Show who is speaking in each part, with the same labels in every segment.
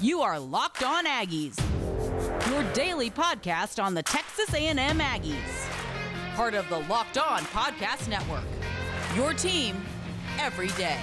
Speaker 1: You are Locked On Aggies, your daily podcast on the Texas A&M Aggies. Part of the Locked On Podcast Network. Your team every day.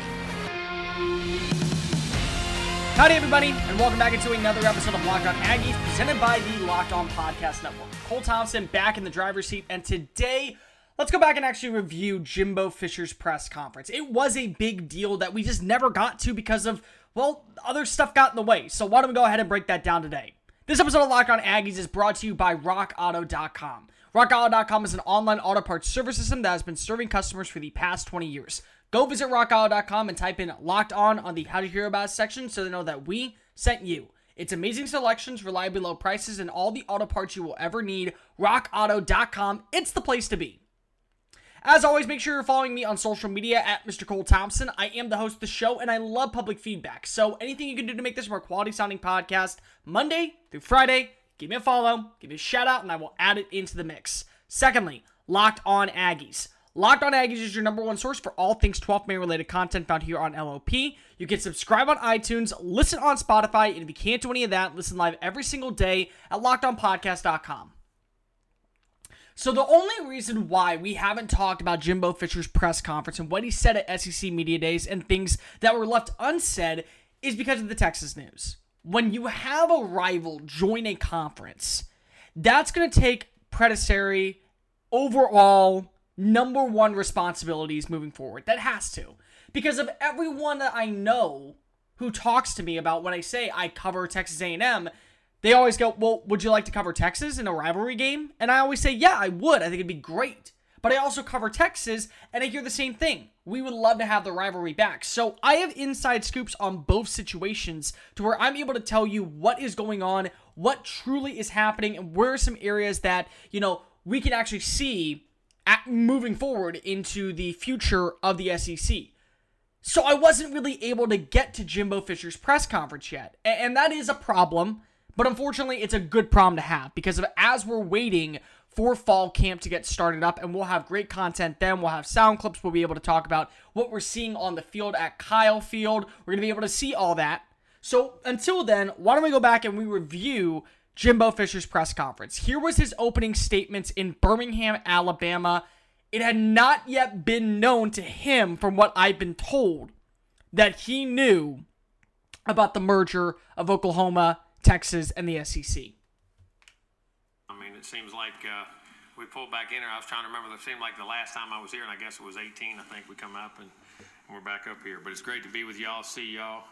Speaker 2: Howdy, everybody, and welcome back into another episode of Locked On Aggies, presented by the Locked On Podcast Network. Cole Thompson back in the driver's seat, and today let's go back and actually review Jimbo Fisher's press conference. It was a big deal that we just never got to because of, well, other stuff got in the way. So why don't we go ahead and break that down today? This episode of Locked On Aggies is brought to you by RockAuto.com. RockAuto.com is an online auto parts service system that has been serving customers for the past 20 years. Go visit RockAuto.com and type in Locked On on the How to Hear About section so they know that we sent you. It's amazing selections, reliably low prices, and all the auto parts you will ever need. RockAuto.com, it's the place to be. As always, make sure you're following me on social media at Mr. Cole Thompson. I am the host of the show and I love public feedback. So anything you can do to make this a more quality sounding podcast, Monday through Friday, give me a follow, give me a shout out, and I will add it into the mix. Secondly, Locked On Aggies. Locked On Aggies is your number one source for all things 12th man related content found here on LOP. You can subscribe on iTunes, listen on Spotify, and if you can't do any of that, listen live every single day at lockedonpodcast.com. So the only reason why we haven't talked about Jimbo Fisher's press conference and what he said at SEC Media Days and things that were left unsaid is because of the Texas news. When you have a rival join a conference, that's going to take predatory overall number one responsibilities moving forward. That has to. Because of everyone that I know who talks to me about when I say I cover Texas A&M, they always go, Well, would you like to cover Texas in a rivalry game? And I always say, Yeah, I would. I think it'd be great. But I also cover Texas, and I hear the same thing. We would love to have the rivalry back. So I have inside scoops on both situations to where I'm able to tell you what is going on, what truly is happening, and where are some areas that, you know, we can actually see at moving forward into the future of the SEC. So I wasn't really able to get to Jimbo Fisher's press conference yet. And that is a problem but unfortunately, it's a good problem to have because of as we're waiting for fall camp to get started up, and we'll have great content then. We'll have sound clips. We'll be able to talk about what we're seeing on the field at Kyle Field. We're going to be able to see all that. So until then, why don't we go back and we review Jimbo Fisher's press conference? Here was his opening statements in Birmingham, Alabama. It had not yet been known to him, from what I've been told, that he knew about the merger of Oklahoma Texas, and the SEC.
Speaker 3: I mean, it seems like uh, we pulled back in here. I was trying to remember. It seemed like the last time I was here, and I guess it was 18. I think we come up and, and we're back up here. But it's great to be with y'all, see y'all.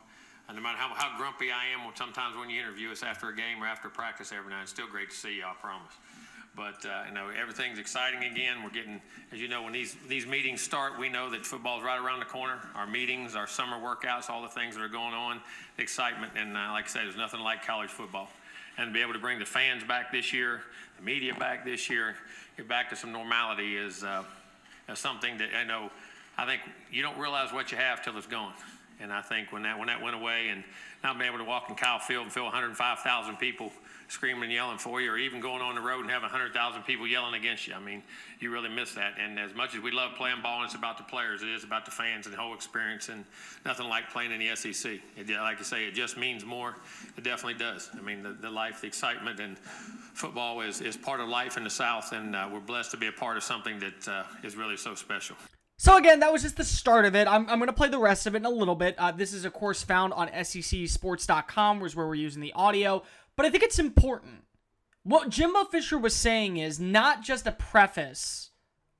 Speaker 3: And no matter how, how grumpy I am, sometimes when you interview us after a game or after practice every night, it's still great to see y'all. I promise. But uh, you know everything's exciting again. We're getting, as you know, when these these meetings start, we know that football's right around the corner. Our meetings, our summer workouts, all the things that are going on, the excitement, and uh, like I said, there's nothing like college football. And to be able to bring the fans back this year, the media back this year, get back to some normality is, uh, is something that I know. I think you don't realize what you have till it's gone. And I think when that when that went away, and not being able to walk in Kyle Field and feel 105,000 people screaming and yelling for you, or even going on the road and having 100,000 people yelling against you. I mean, you really miss that. And as much as we love playing ball, and it's about the players, it is about the fans and the whole experience. And nothing like playing in the SEC. It, like I say, it just means more. It definitely does. I mean, the, the life, the excitement, and football is, is part of life in the South, and uh, we're blessed to be a part of something that uh, is really so special.
Speaker 2: So again, that was just the start of it. I'm, I'm going to play the rest of it in a little bit. Uh, this is, of course, found on SECSports.com, which is where we're using the audio. But I think it's important. What Jimbo Fisher was saying is not just a preface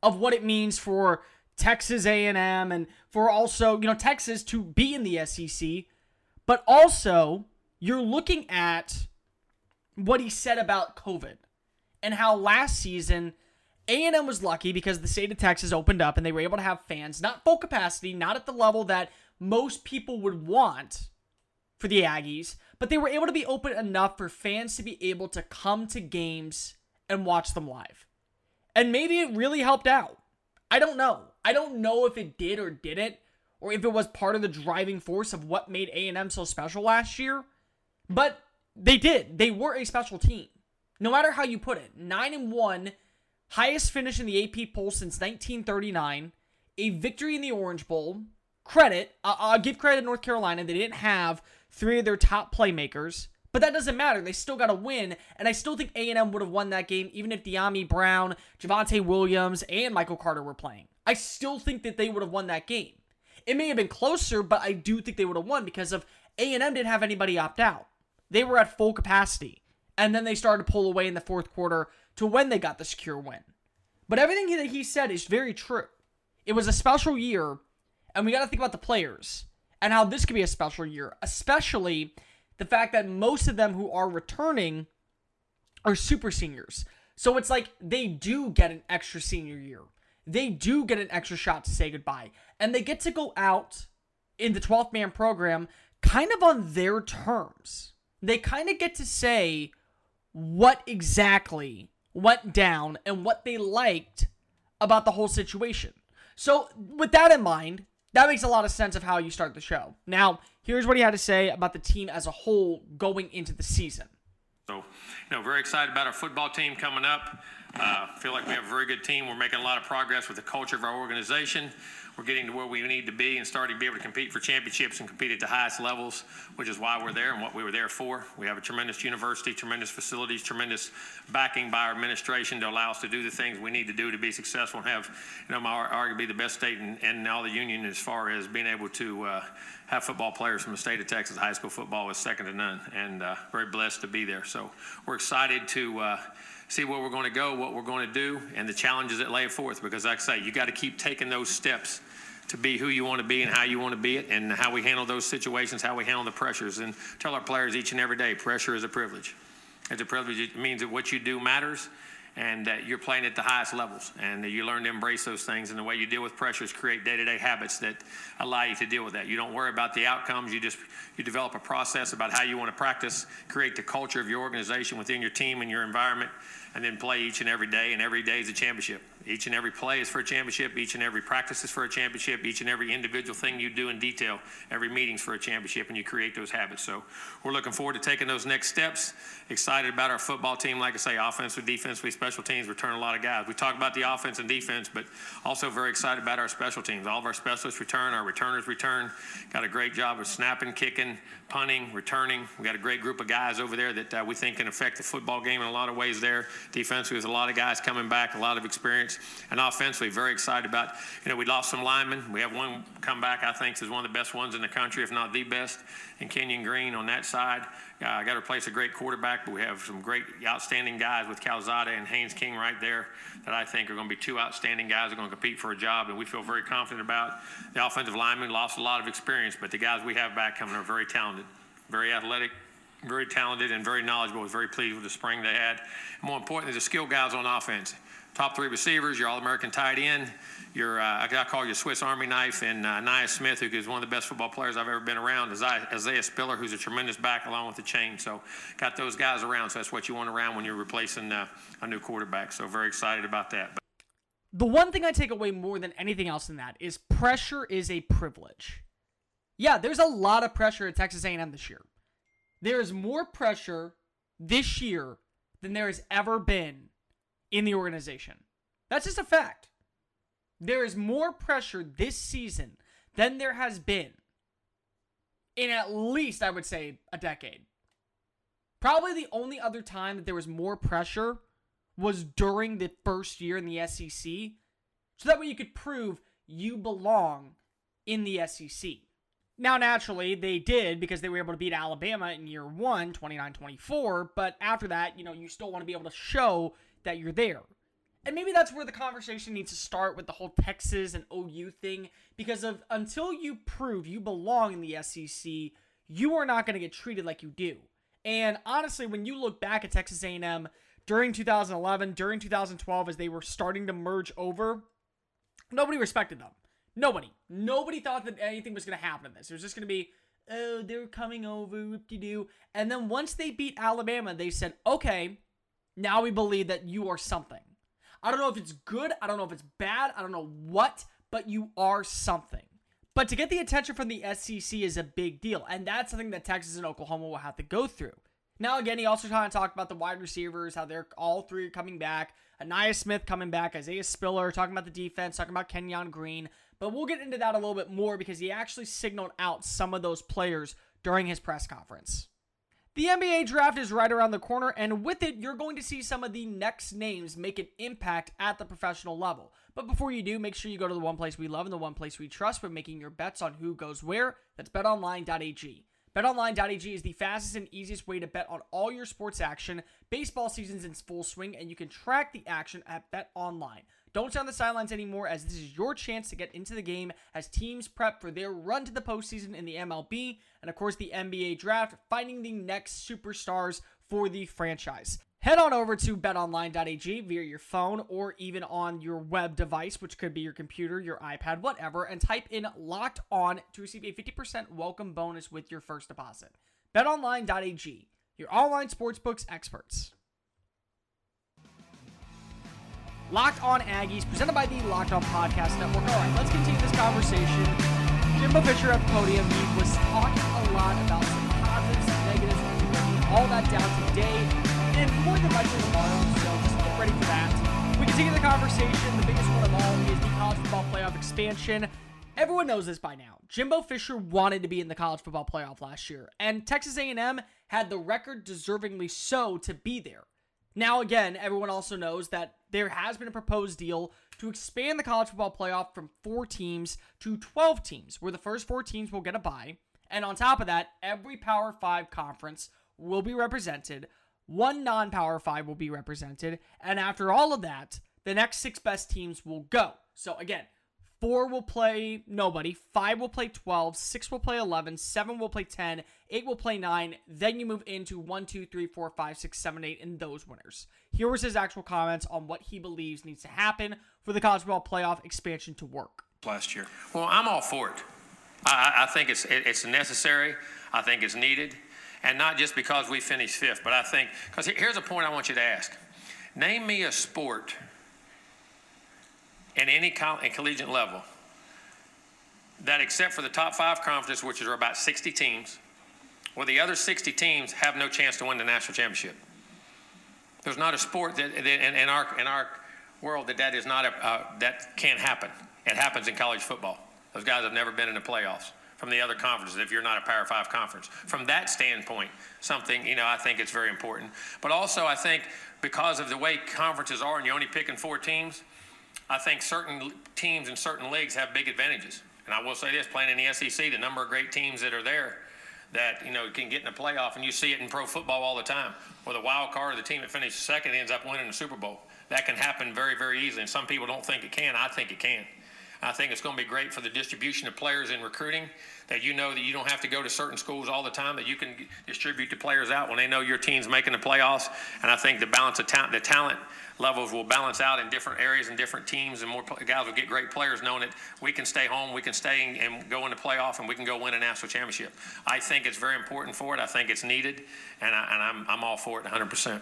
Speaker 2: of what it means for Texas A&M and for also, you know, Texas to be in the SEC, but also you're looking at what he said about COVID and how last season A&M was lucky because the state of Texas opened up and they were able to have fans, not full capacity, not at the level that most people would want for the Aggies, but they were able to be open enough for fans to be able to come to games and watch them live. And maybe it really helped out. I don't know. I don't know if it did or didn't, or if it was part of the driving force of what made A&M so special last year. But they did. They were a special team. No matter how you put it. 9 and 1, highest finish in the AP poll since 1939, a victory in the Orange Bowl. Credit, I'll give credit to North Carolina. They didn't have three of their top playmakers. But that doesn't matter. They still got a win, and I still think A&M would have won that game even if Dyami Brown, Javonte Williams, and Michael Carter were playing. I still think that they would have won that game. It may have been closer, but I do think they would have won because of A&M didn't have anybody opt out. They were at full capacity, and then they started to pull away in the fourth quarter to when they got the secure win. But everything that he said is very true. It was a special year, and we got to think about the players and how this could be a special year, especially the fact that most of them who are returning are super seniors. So it's like they do get an extra senior year. They do get an extra shot to say goodbye. And they get to go out in the 12th man program kind of on their terms. They kind of get to say what exactly went down and what they liked about the whole situation. So, with that in mind, that makes a lot of sense of how you start the show. Now, here's what he had to say about the team as a whole going into the season.
Speaker 3: So, you know, very excited about our football team coming up. Uh, feel like we have a very good team. We're making a lot of progress with the culture of our organization. We're getting to where we need to be and starting to be able to compete for championships and compete at the highest levels, which is why we're there and what we were there for. We have a tremendous university, tremendous facilities, tremendous backing by our administration to allow us to do the things we need to do to be successful and have, you know, my, arguably the best state in, in all the union as far as being able to uh, have football players from the state of Texas. High school football is second to none, and uh, very blessed to be there. So we're excited to uh, see where we're going to go, what we're going to do, and the challenges that lay forth. Because, like I say, you got to keep taking those steps to be who you want to be and how you want to be it, and how we handle those situations, how we handle the pressures, and tell our players each and every day, pressure is a privilege. It's a privilege. It means that what you do matters and that you're playing at the highest levels and that you learn to embrace those things and the way you deal with pressures create day-to-day habits that allow you to deal with that. You don't worry about the outcomes you just you develop a process about how you want to practice create the culture of your organization within your team and your environment and then play each and every day and every day is a championship each and every play is for a championship. Each and every practice is for a championship. Each and every individual thing you do in detail, every meeting's for a championship, and you create those habits. So we're looking forward to taking those next steps. Excited about our football team. Like I say, offensive, defensively, special teams return a lot of guys. We talk about the offense and defense, but also very excited about our special teams. All of our specialists return. Our returners return. Got a great job of snapping, kicking, punting, returning. We got a great group of guys over there that uh, we think can affect the football game in a lot of ways. There, defensively, there's a lot of guys coming back, a lot of experience. And offensively, very excited about, you know, we lost some linemen. We have one come back, I think, is one of the best ones in the country, if not the best, in Kenyon Green on that side. Uh, I got to replace a great quarterback, but we have some great, outstanding guys with Calzada and Haynes King right there that I think are going to be two outstanding guys that are going to compete for a job, and we feel very confident about. The offensive linemen lost a lot of experience, but the guys we have back coming are very talented, very athletic, very talented, and very knowledgeable. I was very pleased with the spring they had. More importantly, the skill guys on offense top three receivers, your All-American tight end, your uh, I call you Swiss Army knife, and uh, Ainias Smith, who is one of the best football players I've ever been around, Isaiah Spiller, who's a tremendous back along with Achane. So got those guys around. So that's what you want around when you're replacing uh, a new quarterback. So very excited about that. But-
Speaker 2: the one thing I take away more than anything else in that is pressure is a privilege. Yeah, there's a lot of pressure at Texas A&M this year. There is more pressure this year than there has ever been in the organization. That's just a fact. There is more pressure this season than there has been in at least, I would say, a decade. Probably the only other time that there was more pressure was during the first year in the SEC. So that way you could prove you belong in the SEC. Now, naturally, they did because they were able to beat Alabama in year one, 29 24. But after that, you know, you still want to be able to show that you're there. And maybe that's where the conversation needs to start with the whole Texas and OU thing because of until you prove you belong in the SEC, you are not going to get treated like you do. And honestly, when you look back at Texas A&M during 2011, during 2012 as they were starting to merge over, nobody respected them. Nobody. Nobody thought that anything was going to happen in this. It was just going to be, oh, they're coming over, whoop-de-doo. And then once they beat Alabama, they said, okay, now we believe that you are something. I don't know if it's good. I don't know if it's bad. I don't know what, but you are something. But to get the attention from the SEC is a big deal. And that's something that Texas and Oklahoma will have to go through. Now, again, he also kind of talked about the wide receivers, how they're all three coming back. Ainias Smith coming back, Isaiah Spiller, talking about the defense, talking about Kenyon Green. But we'll get into that a little bit more because he actually signaled out some of those players during his press conference. The NBA draft is right around the corner, and with it, you're going to see some of the next names make an impact at the professional level. But before you do, make sure you go to the one place we love and the one place we trust for making your bets on who goes where. That's betonline.ag. BetOnline.ag is the fastest and easiest way to bet on all your sports action. Baseball season's in full swing, and you can track the action at BetOnline. Don't stay on the sidelines anymore, as this is your chance to get into the game as teams prep for their run to the postseason in the MLB and, of course, the NBA draft, finding the next superstars for the franchise. Head on over to betonline.ag via your phone or even on your web device, which could be your computer, your iPad, whatever, and type in locked on to receive a 50% welcome bonus with your first deposit. BetOnline.ag, your online sportsbooks experts. Locked on Aggies, presented by the Locked On Podcast Network. All right, let's continue this conversation. Jimbo Fisher at the podium, he was talking a lot about some positives, negatives, and we're breaking all that down today and more than likely tomorrow, so just get ready for that. We continue the conversation. The biggest one of all is the college football playoff expansion. Everyone knows this by now. Jimbo Fisher wanted to be in the college football playoff last year, and Texas A&M had the record deservingly so to be there. Now, again, everyone also knows that there has been a proposed deal to expand the college football playoff from four teams to 12 teams, where the first four teams will get a bye. And on top of that, every Power 5 conference will be represented, one non Power 5 will be represented, and after all of that, the next six best teams will go. So, again, Four will play nobody. Five will play 12. Six will play 11. Seven will play 10. Eight will play nine. Then you move into one, two, three, four, five, six, seven, eight, and those winners. Here was his actual comments on what he believes needs to happen for the college football playoff expansion to work.
Speaker 3: Last year. Well, I'm all for it. I, I think it's it's necessary. I think it's needed, and not just because we finished fifth, but I think because here's a point I want you to ask: Name me a sport in any coll- in collegiate level that except for the top five conferences, which are about 60 teams, where the other 60 teams have no chance to win the national championship. There's not a sport that, that in, in, our in our world that that is not a uh, that can't happen. It happens in college football. Those guys have never been in the playoffs from the other conferences if you're not a Power Five conference. From that standpoint, something you know I think it's very important. But also I think because of the way conferences are, and you're only picking four teams, I think certain teams in certain leagues have big advantages. And I will say this: playing in the SEC, the number of great teams that are there that you know can get in a playoff, and you see it in pro football all the time, where the wild card or the team that finishes second ends up winning the Super Bowl. That can happen very, very easily, and some people don't think it can. I think it can. I think it's going to be great for the distribution of players in recruiting. That you know that you don't have to go to certain schools all the time. That you can distribute the players out when they know your team's making the playoffs. And I think the balance of talent, the talent levels will balance out in different areas and different teams, and more guys will get great players knowing that we can stay home, we can stay and go into playoff, and we can go win a national championship. I think it's very important for it. I think it's needed, and, I, and I'm, I'm all for it 100%.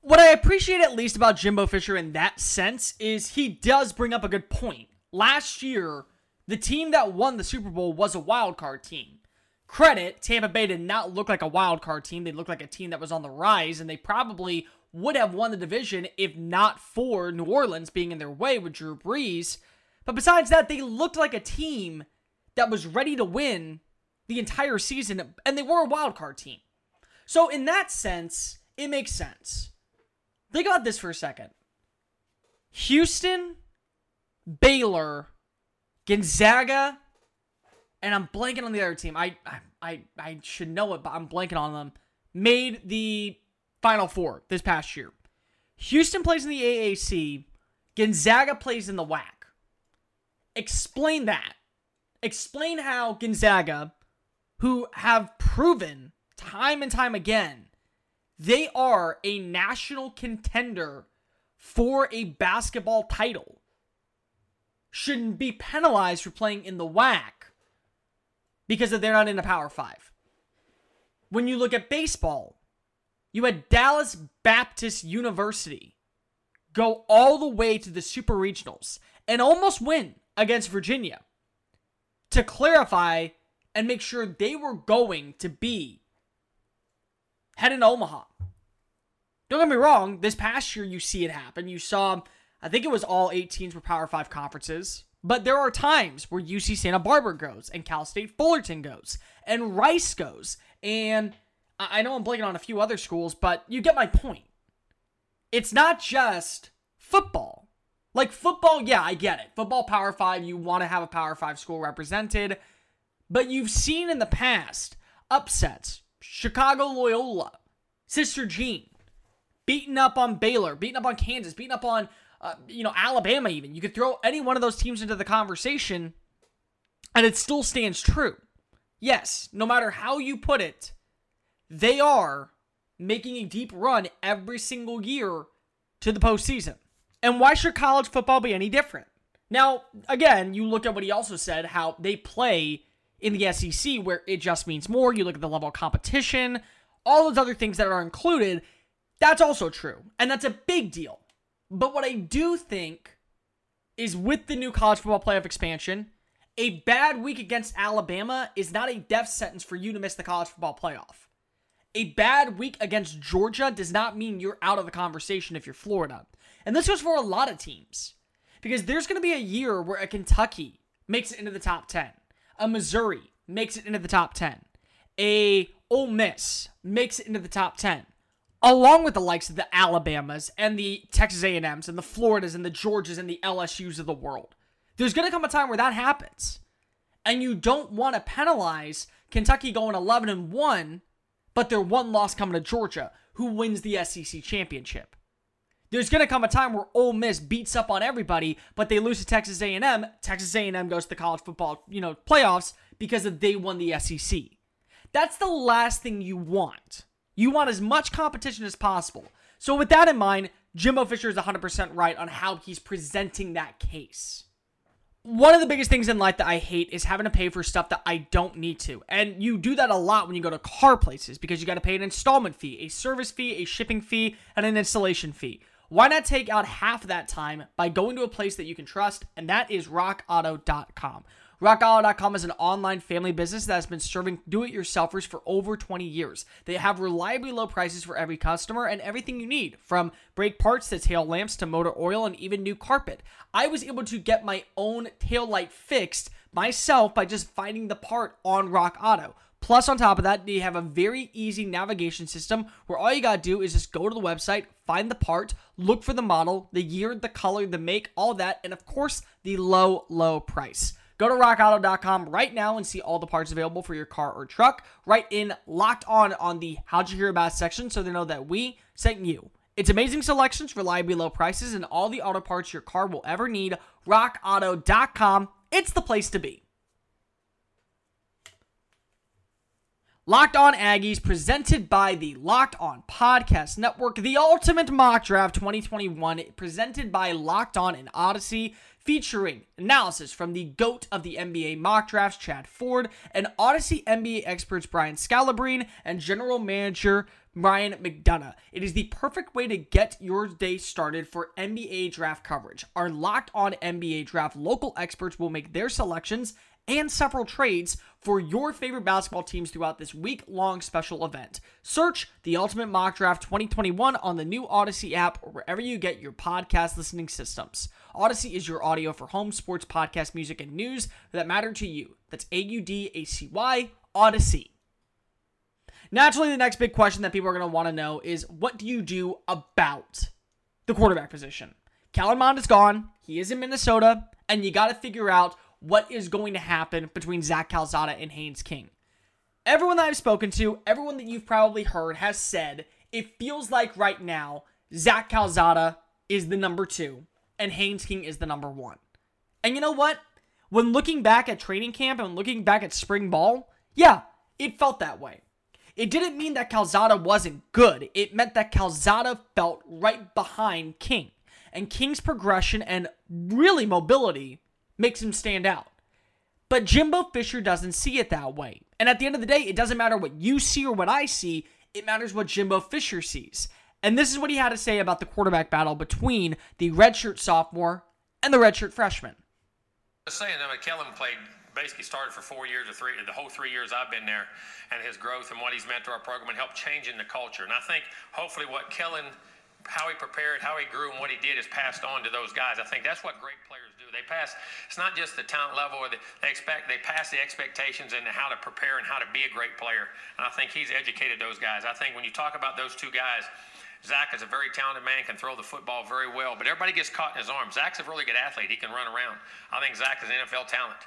Speaker 2: What I appreciate at least about Jimbo Fisher in that sense is he does bring up a good point. Last year, the team that won the Super Bowl was a wild card team. Credit, Tampa Bay did not look like a wild card team. They looked like a team that was on the rise, and they probably would have won the division if not for New Orleans being in their way with Drew Brees. But besides that, they looked like a team that was ready to win the entire season, and they were a wild card team. So, in that sense, it makes sense. Think about this for a second Houston, Baylor, Gonzaga, and I'm blanking on the other team. I, I, I, should know it, but I'm blanking on them. Made the Final Four this past year. Houston plays in the AAC. Gonzaga plays in the WAC. Explain that. Explain how Gonzaga, who have proven time and time again, they are a national contender for a basketball title, shouldn't be penalized for playing in the WAC because they're not in the Power Five. When you look at baseball, you had Dallas Baptist University go all the way to the Super Regionals and almost win against Virginia to clarify and make sure they were going to be heading to Omaha. Don't get me wrong, this past year you see it happen. You saw, I think it was all 18s were Power 5 conferences, But there are times where UC Santa Barbara goes, and Cal State Fullerton goes, and Rice goes, and I know I'm blanking on a few other schools, but you get my point. It's not just football. Like football, yeah, I get it. Football Power 5, you want to have a Power 5 school represented. But you've seen in the past upsets. Chicago Loyola, Sister Jean, beating up on Baylor, beating up on Kansas, beating up on uh, you know, Alabama even. You could throw any one of those teams into the conversation and it still stands true. Yes, no matter how you put it, they are making a deep run every single year to the postseason. And why should college football be any different? Now, again, you look at what he also said, how they play in the SEC where it just means more. You look at the level of competition, all those other things that are included. That's also true. And that's a big deal. But what I do think is with the new college football playoff expansion, a bad week against Alabama is not a death sentence for you to miss the college football playoff. A bad week against Georgia does not mean you're out of the conversation if you're Florida. And this goes for a lot of teams. Because there's going to be a year where a Kentucky makes it into the top 10, a Missouri makes it into the top 10, a Ole Miss makes it into the top 10 along with the likes of the Alabamas and the Texas A&Ms and the Floridas and the Georgias and the LSUs of the world. There's going to come a time where that happens. And you don't want to penalize Kentucky going 11 and 1, but their one loss coming to Georgia, who wins the SEC championship. There's going to come a time where Ole Miss beats up on everybody, but they lose to Texas A&M. Texas A&M goes to the college football, you know, playoffs because they won the SEC. That's the last thing you want. You want as much competition as possible. So, with that in mind, Jimbo Fisher is 100% right on how he's presenting that case. One of the biggest things in life that I hate is having to pay for stuff that I don't need to. And you do that a lot when you go to car places because you got to pay an installment fee, a service fee, a shipping fee, and an installation fee. Why not take out half that time by going to a place that you can trust, and that is rockauto.com. RockAuto.com is an online family business that has been serving do it yourselfers for over 20 years. They have reliably low prices for every customer and everything you need, from brake parts to tail lamps to motor oil and even new carpet. I was able to get my own tail light fixed myself by just finding the part on Rock Auto. Plus, on top of that, they have a very easy navigation system where all you gotta do is just go to the website, find the part, look for the model, the year, the color, the make, all that, and of course, the low, low price. Go to rockauto.com right now and see all the parts available for your car or truck. Write in locked on on the how'd you hear about section so they know that we sent you. It's amazing selections, reliably low prices, and all the auto parts your car will ever need. RockAuto.com. It's the place to be. Locked On Aggies, presented by the Locked On Podcast Network, the Ultimate Mock Draft 2021, presented by Locked On and Audacy featuring analysis from the GOAT of the NBA mock drafts, Chad Ford, and Audacy NBA experts Brian Scalabrine and general manager Ryan McDonough. It is the perfect way to get your day started for NBA draft coverage. Our locked on NBA draft local experts will make their selections and several trades for your favorite basketball teams throughout this week long special event. Search the Ultimate Mock Draft 2021 on the new Audacy app or wherever you get your podcast listening systems. Audacy is your audio for home sports, podcast, music, and news that matter to you. That's A U D A C Y, Audacy. Naturally, the next big question that people are going to want to know is what do you do about the quarterback position? Kellen Mond is gone. He is in Minnesota, and you got to figure out what is going to happen between Zach Calzada and Haynes King. Everyone that I've spoken to, everyone that you've probably heard has said it feels like right now Zach Calzada is the number two and Haynes King is the number one. And you know what? When looking back at training camp and looking back at spring ball, yeah, it felt that way. It didn't mean that Calzada wasn't good. It meant that Calzada felt right behind King. And King's progression and really mobility makes him stand out. But Jimbo Fisher doesn't see it that way. And at the end of the day, it doesn't matter what you see or what I see, it matters what Jimbo Fisher sees. And this is what he had to say about the quarterback battle between the redshirt sophomore and the redshirt freshman.
Speaker 3: Saying, I mean, Kellen played basically started for four years or three, the whole three years I've been there, and his growth and what he's meant to our program and helped changing the culture. And I think hopefully what Kellen how he prepared, how he grew, and what he did is passed on to those guys. I think that's what great players do. They pass. It's not just the talent level, or the, they expect. They pass the expectations and how to prepare and how to be a great player. And I think he's educated those guys. I think when you talk about those two guys. Zach is a very talented man, can throw the football very well, but everybody gets caught in his arms. Zach's a really good athlete. He can run around. I think Zach is NFL talent.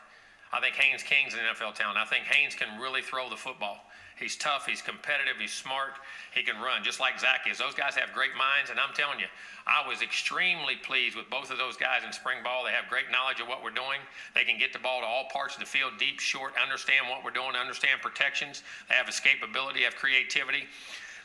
Speaker 3: I think Haynes King's an NFL talent. I think Haynes can really throw the football. He's tough, he's competitive, he's smart, he can run, just like Zach is. Those guys have great minds, and I'm telling you, I was extremely pleased with both of those guys in spring ball. They have great knowledge of what we're doing. They can get the ball to all parts of the field, deep, short, understand what we're doing, understand protections. They have escapability, have creativity.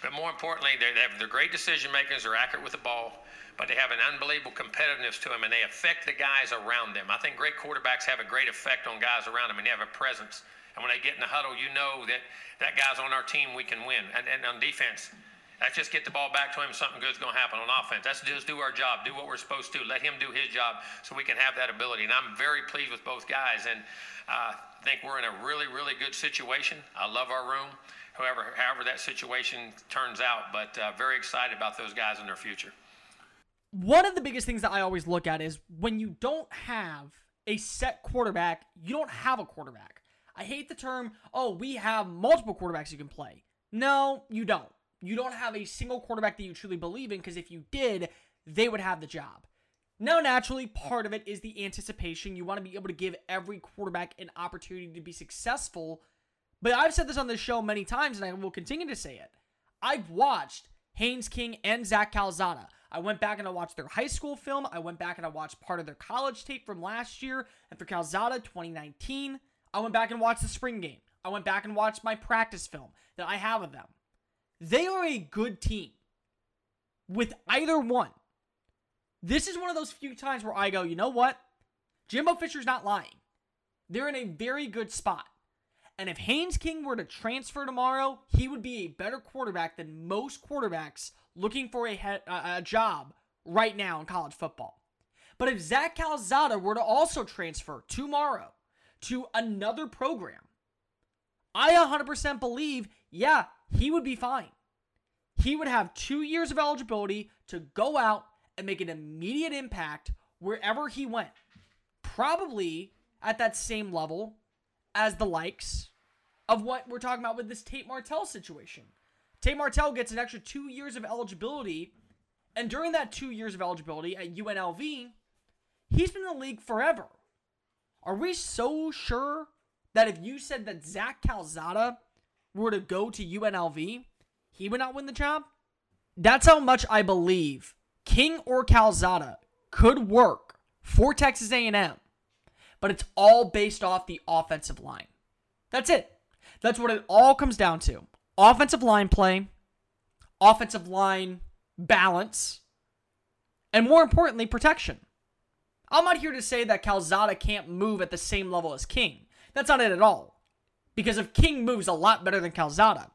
Speaker 3: But more importantly, they have, they're great decision makers, they're accurate with the ball but they have an unbelievable competitiveness to them and they affect the guys around them. I think great quarterbacks have a great effect on guys around them and they have a presence. And when they get in the huddle, you know that that guy's on our team, we can win. And, and on defense, let's just get the ball back to him. Something good's going to happen on offense. Let's just do our job, do what we're supposed to. Let him do his job so we can have that ability. And I'm very pleased with both guys. And uh, I think we're in a really, really good situation. I love our room. However, however that situation turns out, but uh, very excited about those guys in their future
Speaker 2: one of the biggest things that I always look at is when you don't have a set quarterback, you don't have a quarterback. I hate the term, oh, we have multiple quarterbacks you can play. No, you don't. You don't have a single quarterback that you truly believe in because if you did, they would have the job. Now, naturally, part of it is the anticipation. You want to be able to give every quarterback an opportunity to be successful. But I've said this on this show many times, and I will continue to say it. I've watched Haynes King and Zach Calzada. I went back and I watched their high school film. I went back and I watched part of their college tape from last year. And for Calzada 2019, I went back and watched the spring game. I went back and watched my practice film that I have of them. They are a good team with either one. This is one of those few times where I go, you know what? Jimbo Fisher's not lying. They're in a very good spot. And if Haynes King were to transfer tomorrow, he would be a better quarterback than most quarterbacks looking for a, he- uh, a job right now in college football. But if Zach Calzada were to also transfer tomorrow to another program, I 100% believe, yeah, he would be fine. He would have two years of eligibility to go out and make an immediate impact wherever he went. Probably at that same level as the likes of what we're talking about with this Tate Martell situation. Tate Martell gets an extra two years of eligibility, and during that two years of eligibility at UNLV, he's been in the league forever. Are we so sure that if you said that Zach Calzada were to go to UNLV, he would not win the job? That's how much I believe King or Calzada could work for Texas A&M, but it's all based off the offensive line. That's it. That's what it all comes down to offensive line play, offensive line balance, and more importantly, protection. I'm not here to say that Calzada can't move at the same level as King. That's not it at all. Because if King moves a lot better than Calzada,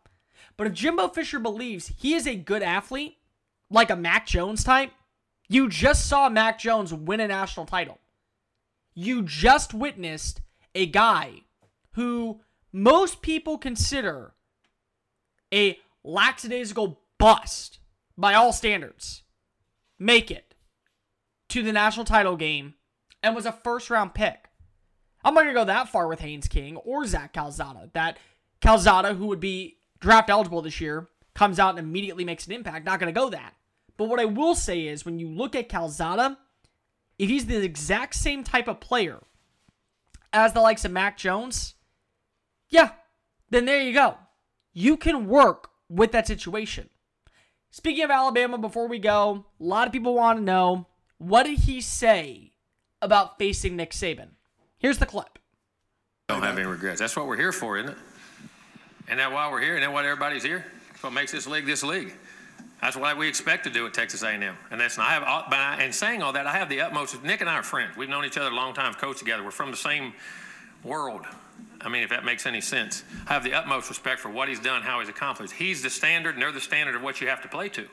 Speaker 2: but if Jimbo Fisher believes he is a good athlete, like a Mac Jones type, you just saw Mac Jones win a national title. You just witnessed a guy who most people consider a lackadaisical bust by all standards make it to the national title game and was a first round pick. I'm not going to go that far with Haynes King or Zach Calzada. That Calzada, who would be draft eligible this year, comes out and immediately makes an impact. Not going to go that. But what I will say is when you look at Calzada, if he's the exact same type of player as the likes of Mac Jones, yeah, then there you go you can work with that situation. Speaking of Alabama, before we go, a lot of people want to know what did he say about facing Nick Saban? Here's the clip.
Speaker 3: Don't have any regrets. That's what we're here for, isn't it? And that why we're here? And that what everybody's here? That's what makes this league this league. That's what we expect to do at Texas A&M. And that's not. I have, I, and saying all that, I have the utmost. Nick and I are friends. We've known each other a long time, coached together. We're from the same world. I mean, if that makes any sense. I have the utmost respect for what he's done, how he's accomplished. He's the standard, and they're the standard of what you have to play to.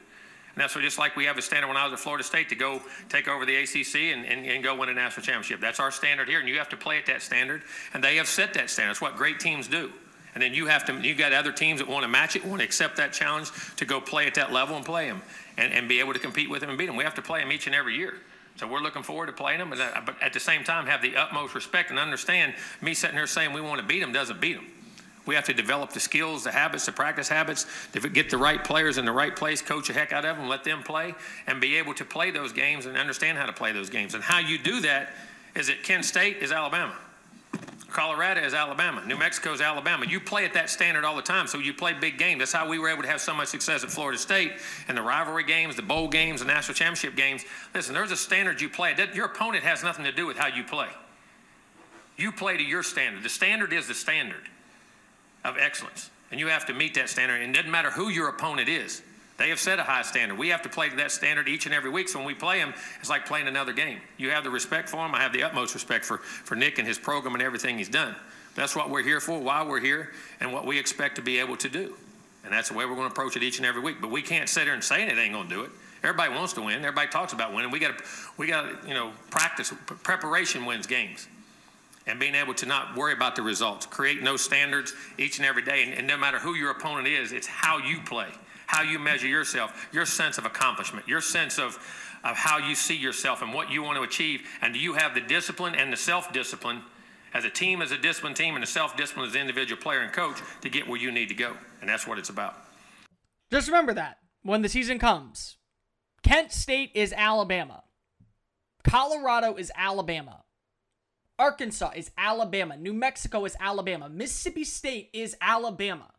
Speaker 3: And that's just like we have a standard when I was at Florida State to go take over the ACC and, and, and, go win a national championship. That's our standard here, and you have to play at that standard. And they have set that standard. It's what great teams do. And then you have to, you got other teams that want to match it, want to accept that challenge to go play at that level and play them and, and be able to compete with them and beat them. We have to play them each and every year. So we're looking forward to playing them, uh, but at the same time, have the utmost respect and understand me sitting here saying we want to beat them doesn't beat them. We have to develop the skills, the habits, the practice habits, to get the right players in the right place, coach the heck out of them, let them play, and be able to play those games and understand how to play those games. And how you do that is at Kent State is Alabama. Colorado is Alabama. New Mexico is Alabama. You play at that standard all the time, so you play big games. That's how we were able to have so much success at Florida State and the rivalry games, the bowl games, the national championship games. Listen, there's a standard you play. Your opponent has nothing to do with how you play. You play to your standard. The standard is the standard of excellence, and you have to meet that standard. And it doesn't matter who your opponent is. They have set a high standard. We have to play to that standard each and every week. So when we play them, it's like playing another game. You have the respect for them. I have the utmost respect for, for Nick and his program and everything he's done. That's what we're here for, why we're here, and what we expect to be able to do. And that's the way we're going to approach it each and every week. But we can't sit there and say it ain't going to do it. Everybody wants to win. Everybody talks about winning. We got to, we got to, you know, practice. Preparation wins games and being able to not worry about the results. Create no standards each and every day. And, and, no matter who your opponent is, it's how you play how you measure yourself, your sense of accomplishment, your sense of, of how you see yourself and what you want to achieve. And do you have the discipline and the self discipline as a team, as a disciplined team, and the self discipline as an individual player and coach to get where you need to go? And that's what it's about.
Speaker 2: Just remember that when the season comes, Kent State is Alabama, Colorado is Alabama. Arkansas is Alabama. New Mexico is Alabama. Mississippi State is Alabama.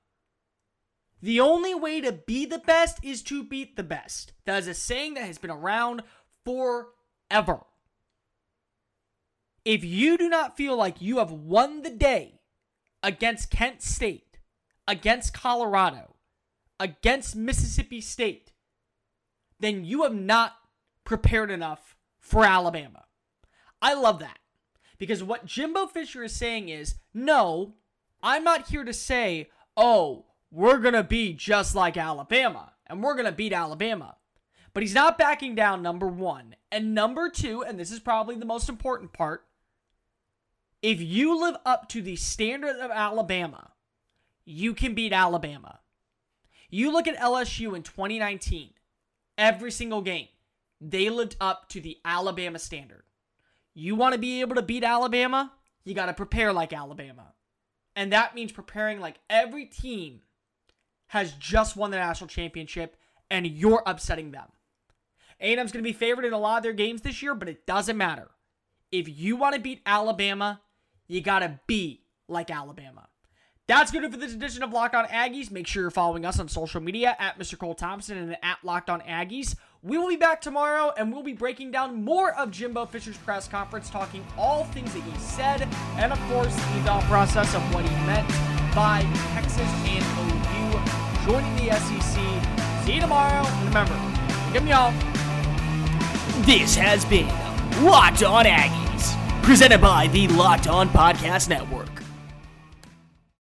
Speaker 2: The only way to be the best is to beat the best. That is a saying that has been around forever. If you do not feel like you have won the day against Kent State, against Colorado, against Mississippi State, then you have not prepared enough for Alabama. I love that. Because what Jimbo Fisher is saying is no, I'm not here to say, oh, we're going to be just like Alabama and we're going to beat Alabama. But he's not backing down, number one. And number two, and this is probably the most important part, if you live up to the standard of Alabama, you can beat Alabama. You look at LSU in 2019, every single game, they lived up to the Alabama standard. You want to be able to beat Alabama? You got to prepare like Alabama. And that means preparing like every team has just won the national championship and you're upsetting them. A&M's going to be favored in a lot of their games this year, but it doesn't matter. If you want to beat Alabama, you got to be like Alabama. That's good for this edition of Locked On Aggies. Make sure you're following us on social media at Mr. Cole Thompson and at Locked On Aggies. We will be back tomorrow and we'll be breaking down more of Jimbo Fisher's press conference, talking all things that he said, and of course, the thought process of what he meant by Texas and OU joining the SEC. See you tomorrow. And remember, give me all.
Speaker 4: This has been Locked On Aggies, presented by the Locked On Podcast Network.